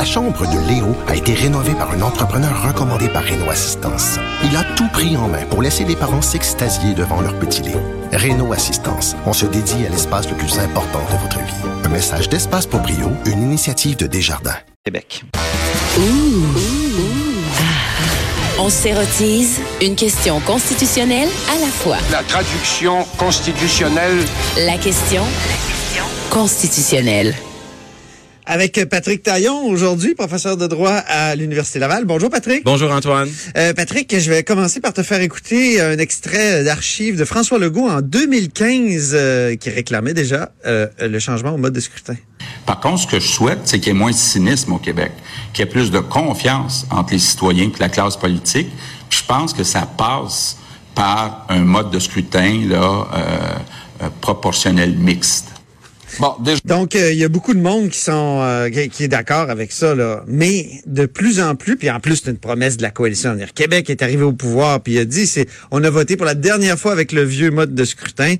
La chambre de Léo a été rénovée par un entrepreneur recommandé par Renault Assistance. Il a tout pris en main pour laisser les parents s'extasier devant leur petit Léo. Renault Assistance, on se dédie à l'espace le plus important de votre vie. Un message d'Espace pour Brio, une initiative de Desjardins. Québec. On s'érotise une question constitutionnelle à la fois. La traduction constitutionnelle. La question constitutionnelle. Avec Patrick Taillon aujourd'hui, professeur de droit à l'Université Laval. Bonjour Patrick. Bonjour Antoine. Euh, Patrick, je vais commencer par te faire écouter un extrait d'archives de François Legault en 2015 euh, qui réclamait déjà euh, le changement au mode de scrutin. Par contre, ce que je souhaite, c'est qu'il y ait moins de cynisme au Québec, qu'il y ait plus de confiance entre les citoyens et la classe politique. Puis je pense que ça passe par un mode de scrutin là, euh, proportionnel mixte. Donc, il y a beaucoup de monde euh, qui, est d'accord avec ça, là. Mais de plus en plus, puis en plus, c'est une promesse de la coalition. Québec est arrivé au pouvoir, puis il a dit, c'est, on a voté pour la dernière fois avec le vieux mode de scrutin.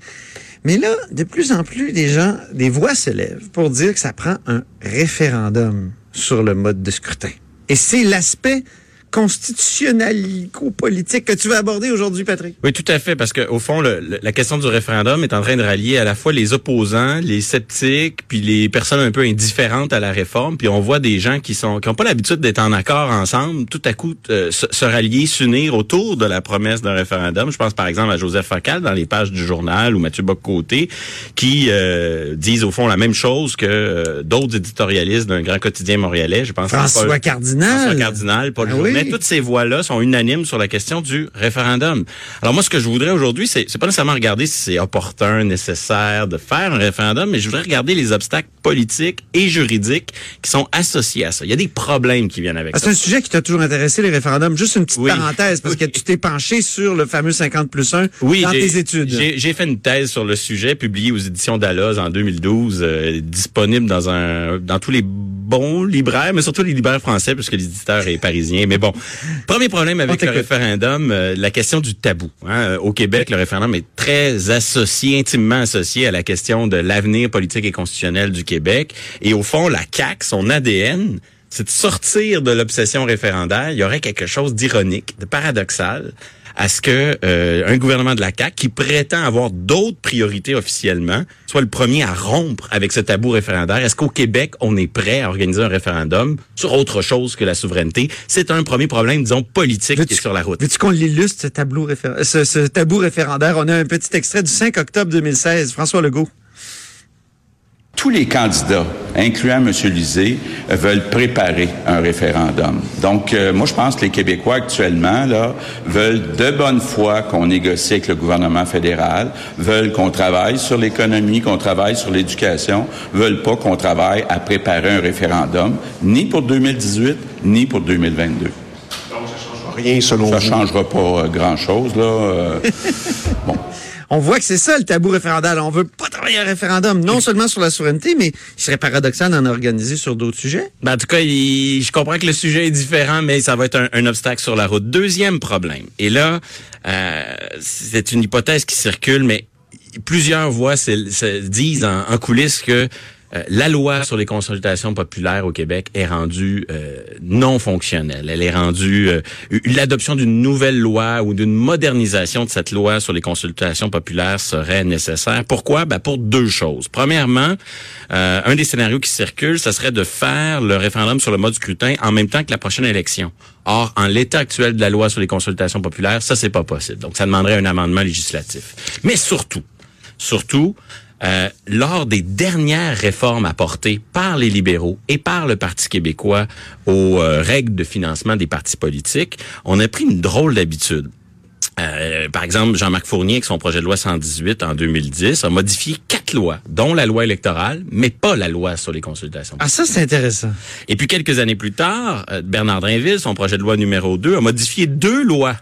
Mais là, de plus en plus, des gens, des voix se lèvent pour dire que ça prend un référendum sur le mode de scrutin. Et c'est l'aspect constitutionnalico-politique que tu vas aborder aujourd'hui, Patrick. Oui, tout à fait, parce que au fond, le, la question du référendum est en train de rallier à la fois les opposants, les sceptiques, puis les personnes un peu indifférentes à la réforme. Puis on voit des gens qui sont qui ont pas l'habitude d'être en accord ensemble, tout à coup euh, se, rallier, s'unir autour de la promesse d'un référendum. Je pense par exemple à Joseph Facal dans les pages du journal ou Mathieu Bock-Côté qui euh, disent au fond la même chose que euh, d'autres éditorialistes d'un grand quotidien montréalais. Je pense François Cardinal. François Cardinal, Paul ah toutes ces voix-là sont unanimes sur la question du référendum. Alors moi, ce que je voudrais aujourd'hui, c'est, c'est pas nécessairement regarder si c'est opportun, nécessaire de faire un référendum, mais je voudrais regarder les obstacles politiques et juridiques qui sont associés à ça. Il y a des problèmes qui viennent avec ah, ça. C'est un sujet qui t'a toujours intéressé, les référendums. Juste une petite parenthèse, parce que tu t'es penché sur le fameux 50 plus 1 oui, dans tes études. J'ai, j'ai fait une thèse sur le sujet, publiée aux éditions Dalloz en 2012, euh, disponible dans un dans tous les bons libraires, mais surtout les libraires français, puisque l'éditeur est parisien. Mais bon, premier problème avec le référendum, euh, la question du tabou. Hein. Au Québec, le référendum est très associé, intimement associé à la question de l'avenir politique et constitutionnel du Québec. Et au fond, la CAQ, son ADN, c'est de sortir de l'obsession référendaire. Il y aurait quelque chose d'ironique, de paradoxal à ce que euh, un gouvernement de la CAQ qui prétend avoir d'autres priorités officiellement soit le premier à rompre avec ce tabou référendaire. Est-ce qu'au Québec, on est prêt à organiser un référendum sur autre chose que la souveraineté? C'est un premier problème, disons, politique qui est sur la route. Veux-tu qu'on l'illustre, ce ce tabou référendaire? On a un petit extrait du 5 octobre 2016. François Legault tous les candidats, incluant M. Lisée, veulent préparer un référendum. Donc, euh, moi, je pense que les Québécois actuellement là veulent de bonne foi qu'on négocie avec le gouvernement fédéral, veulent qu'on travaille sur l'économie, qu'on travaille sur l'éducation, veulent pas qu'on travaille à préparer un référendum, ni pour 2018, ni pour 2022. Donc, ça changera rien selon Ça ne changera pas euh, grand-chose, là. Euh, bon on voit que c'est ça le tabou référendaire. On veut pas travailler un référendum, non seulement sur la souveraineté, mais il serait paradoxal d'en organiser sur d'autres sujets. Ben, en tout cas, je comprends que le sujet est différent, mais ça va être un, obstacle sur la route. Deuxième problème, et là, euh, c'est une hypothèse qui circule, mais plusieurs voix se, disent en coulisses que euh, la loi sur les consultations populaires au Québec est rendue euh, non fonctionnelle. Elle est rendue euh, l'adoption d'une nouvelle loi ou d'une modernisation de cette loi sur les consultations populaires serait nécessaire. Pourquoi? Ben pour deux choses. Premièrement, un des scénarios qui circule, ce serait de faire le référendum sur le mode scrutin en même temps que la prochaine élection. Or, en l'état actuel de la loi sur les consultations populaires, ça c'est pas possible. Donc, ça demanderait un amendement législatif. Mais surtout, surtout, euh, lors des dernières réformes apportées par les libéraux et par le Parti québécois aux euh, règles de financement des partis politiques, on a pris une drôle d'habitude. Euh, par exemple, Jean-Marc Fournier, avec son projet de loi 118 en 2010, a modifié quatre lois, dont la loi électorale, mais pas la loi sur les consultations. Ah, ça, c'est intéressant. Et puis, quelques années plus tard, Bernard Drinville, son projet de loi numéro 2, a modifié deux lois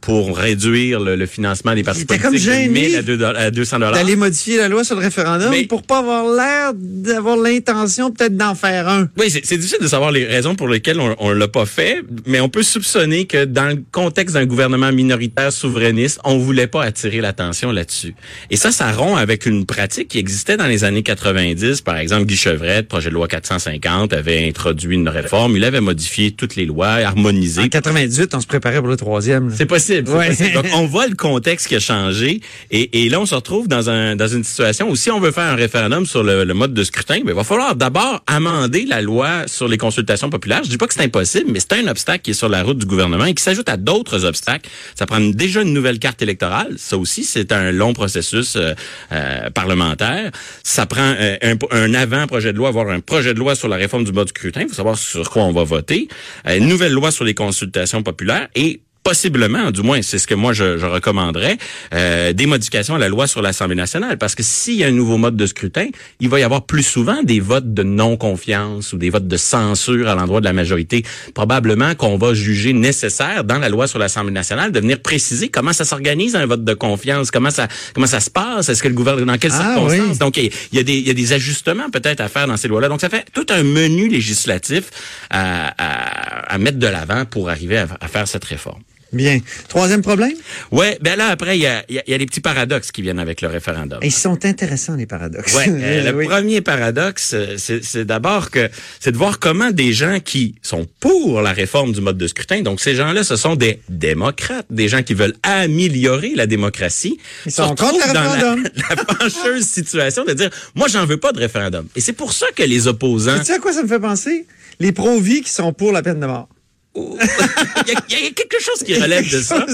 pour réduire le, le financement des partis politiques comme de gêné 1000 à, 2 à 200 dollars. D'aller modifier la loi sur le référendum Mais- pour pas avoir l'air d'avoir l'intention peut-être d'en faire un. Oui, c'est difficile de savoir les raisons pour lesquelles on, on l'a pas fait, mais on peut soupçonner que dans le contexte d'un gouvernement minoritaire souverainiste, on voulait pas attirer l'attention là-dessus. Et ça, ça rompt avec une pratique qui existait dans les années 90. Par exemple, Guy Chevrette, projet de loi 450, avait introduit une réforme. Il avait modifié toutes les lois, harmonisé. En 98, on se préparait pour le troisième. là. C'est possible. C'est Ouais. possible. Donc, on voit le contexte qui a changé. Et, et là, on se retrouve dans, un, dans une situation où si on veut faire un référendum sur le, le mode de scrutin, ben, il va falloir d'abord amender la loi sur les consultations populaires. Je dis pas que c'est impossible, mais c'est un obstacle qui est sur la route du gouvernement et qui s'ajoute à d'autres obstacles. Ça prend déjà une nouvelle carte électorale. Ça aussi, c'est un long processus euh, euh, parlementaire. Ça prend euh, un, un avant-projet de loi, voire un projet de loi sur la réforme du mode scrutin. Il faut savoir sur quoi on va voter. Une nouvelle loi sur les consultations populaires et possiblement, du moins, c'est ce que moi je, je recommanderais, euh, des modifications à la loi sur l'Assemblée nationale. Parce que s'il y a un nouveau mode de scrutin, il va y avoir plus souvent des votes de non-confiance ou des votes de censure à l'endroit de la majorité. Probablement qu'on va juger nécessaire dans la loi sur l'Assemblée nationale de venir préciser comment ça s'organise un vote de confiance, comment ça comment ça se passe, est-ce que le gouvernement dans quelles Ah, circonstances. oui. Donc il y a des il y a des ajustements peut-être à faire dans ces lois-là. Donc ça fait tout un menu législatif à, à, à mettre de l'avant pour arriver à, à faire cette réforme. Bien. Troisième problème? Ouais, ben là après il y a, il y a- y a des petits paradoxes qui viennent avec le référendum. Ils sont intéressants, les paradoxes. Ouais, euh, le Oui. premier paradoxe, euh, c'est c'est d'abord que c'est de voir comment des gens qui sont pour la réforme du mode de scrutin, donc ces gens-là, ce sont des démocrates, des gens qui veulent améliorer la démocratie, Ils sont contre le dans la, référendum. la fâcheuse situation de dire, moi j'en veux pas de référendum. Et c'est pour ça que les opposants, Tu sais à quoi ça me fait penser? Les pro-vie qui sont pour la peine de mort. il y, a, il y a quelque chose qui relève de ça.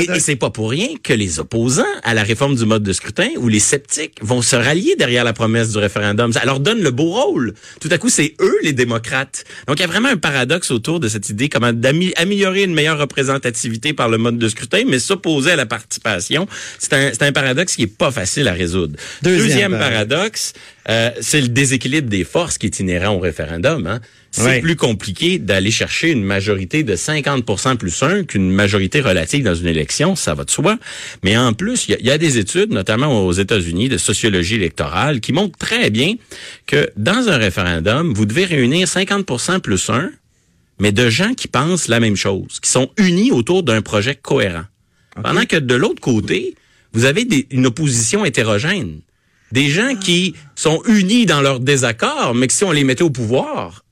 Et, et c'est pas pour rien que les opposants à la réforme du mode de scrutin ou les sceptiques vont se rallier derrière la promesse du référendum. Ça leur donne le beau rôle. Tout à coup, c'est eux les démocrates. Donc, il y a vraiment un paradoxe autour de cette idée comment d'améliorer une meilleure représentativité par le mode de scrutin, mais s'opposer à la participation. C'est un, paradoxe qui est pas facile à résoudre. Deuxième paradoxe, euh, c'est le déséquilibre des forces qui est inhérent au référendum. Hein. C'est Ouais. plus compliqué d'aller chercher une majorité de 50% plus 1 qu'une majorité relative dans une élection, ça va de soi. Mais en plus, il y, a- il y a des études, notamment aux États-Unis, de sociologie électorale, qui montrent très bien que dans un référendum, vous devez réunir 50% plus 1, mais de gens qui pensent la même chose, qui sont unis autour d'un projet cohérent. Pendant que de l'autre côté, vous avez des- une opposition hétérogène. Des gens qui sont unis dans leur désaccord, mais que si on les mettait au pouvoir,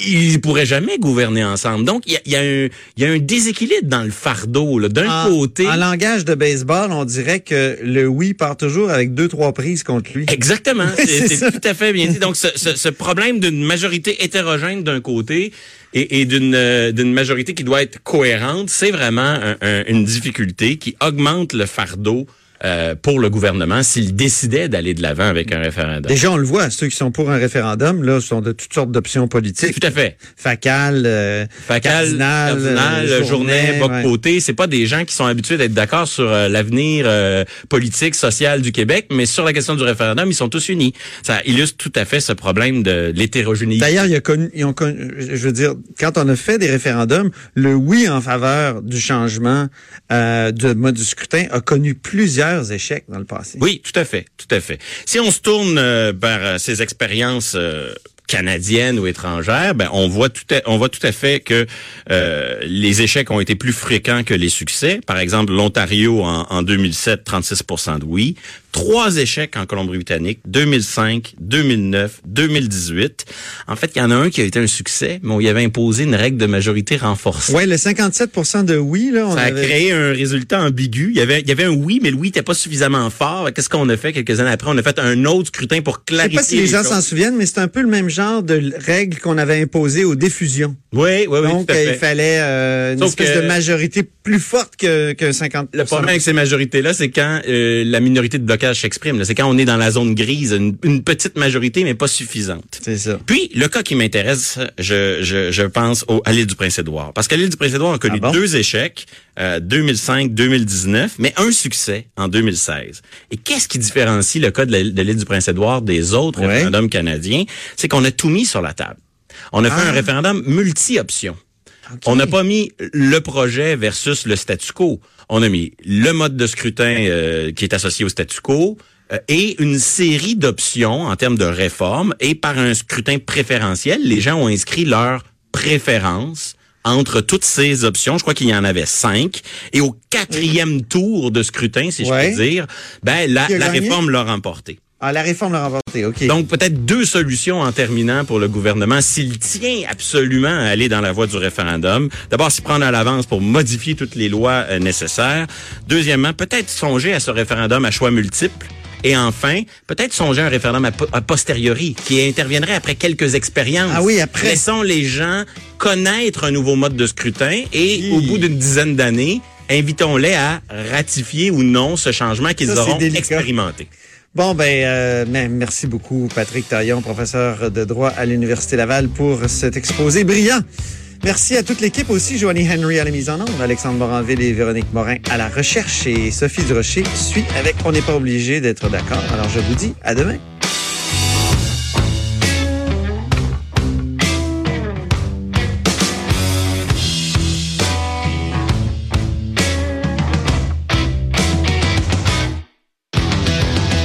ils pourraient jamais gouverner ensemble. Donc, il y a, y a y a un déséquilibre dans le fardeau. D'un côté... en langage de baseball, on dirait que le oui part toujours avec deux, trois prises contre lui. Exactement, C'est tout à fait bien dit. Donc, ce, ce- ce problème d'une majorité hétérogène d'un côté et, et d'une euh, majorité qui doit être cohérente, c'est vraiment un- un- une difficulté qui augmente le fardeau euh, pour le gouvernement s'il décidait d'aller de l'avant avec un référendum. Déjà, on le voit, ceux qui sont pour un référendum, là, sont de toutes sortes d'options politiques. Tout à fait. Facal, euh, Facal, Cardinal, Cardinal, euh, Journée, Boc ouais. Côté, c'est pas des gens qui sont habitués d'être d'accord sur euh, l'avenir euh, politique, social du Québec, mais sur la question du référendum, ils sont tous unis. Ça illustre tout à fait ce problème de l'hétérogénéité. D'ailleurs, il y a connu, ils ont connu- je veux dire, quand on a fait des référendums, le oui en faveur du changement euh, de mode du scrutin a connu plusieurs Oui, tout à fait, tout à fait. Si on se tourne euh, vers euh, ces expériences canadiennes ou étrangères, ben on voit tout à, on voit tout à fait que euh, les échecs ont été plus fréquents que les succès. Par exemple, l'Ontario en, en 2007, 36% de oui. Trois échecs en Colombie-Britannique, 2005, 2009, 2018. En fait, il y en a un qui a été un succès, mais on y avait imposé une règle de majorité renforcée. Ouais, le 57 de oui, là, on Ça a créé un résultat ambigu. Il y avait, il y avait un oui, mais le oui n'était pas suffisamment fort. Qu'est-ce qu'on a fait quelques années après? On a fait un autre scrutin pour Je sais clarifier pas si les gens choses. s'en souviennent, mais c'est un peu le même genre de règle qu'on avait imposée aux diffusions. Oui, oui, oui, Donc, tout à euh, fait. il fallait euh, une Sauf espèce que- de majorité plus forte que, que 50 Le problème avec ces majorités-là, c'est quand euh, la minorité de blocage s'exprime. C'est quand on est dans la zone grise, une, une petite majorité, mais pas suffisante. C'est ça. Puis, le cas qui m'intéresse, je, je, je pense au, à l'île du Prince-Édouard. Parce qu'à l'île du Prince-Édouard, on a connu Ah bon? deux échecs, euh, 2005-2019, mais un succès en 2016. Et qu'est-ce qui différencie le cas de l'île du Prince-Édouard des autres Ouais. référendums canadiens? C'est qu'on a tout mis sur la table. On a fait Ah. un référendum multi-options. On n'a pas mis le projet versus le statu quo. On a mis le mode de scrutin euh, qui est associé au statu quo euh, et une série d'options en termes de réforme. Et par un scrutin préférentiel, les gens ont inscrit leur préférence entre toutes ces options. Je crois qu'il y en avait cinq. Et au quatrième tour de scrutin, si Ouais. je puis dire, ben la, réforme l'a remporté. Ah, la réforme l'a remporté, OK. Donc, peut-être deux solutions en terminant pour le gouvernement s'il tient absolument à aller dans la voie du référendum. D'abord, s'y prendre à l'avance pour modifier toutes les lois euh, nécessaires. Deuxièmement, peut-être songer à ce référendum à choix multiples. Et enfin, peut-être songer à un référendum a, po- a posteriori, qui interviendrait après quelques expériences. Ah oui, après. Laissons les gens connaître un nouveau mode de scrutin et au bout d'une dizaine d'années, invitons-les à ratifier ou non ce changement qu'ils Ça, auront expérimenté. Bon, ben, euh, merci beaucoup, Patrick Taillon, professeur de droit à l'Université Laval, pour cet exposé brillant. Merci à toute l'équipe aussi, Joanie Henry à la mise en onde, Alexandre Moranville et Véronique Morin à la recherche et Sophie Durocher suit avec On n'est pas obligé d'être d'accord. Alors, je vous dis à demain.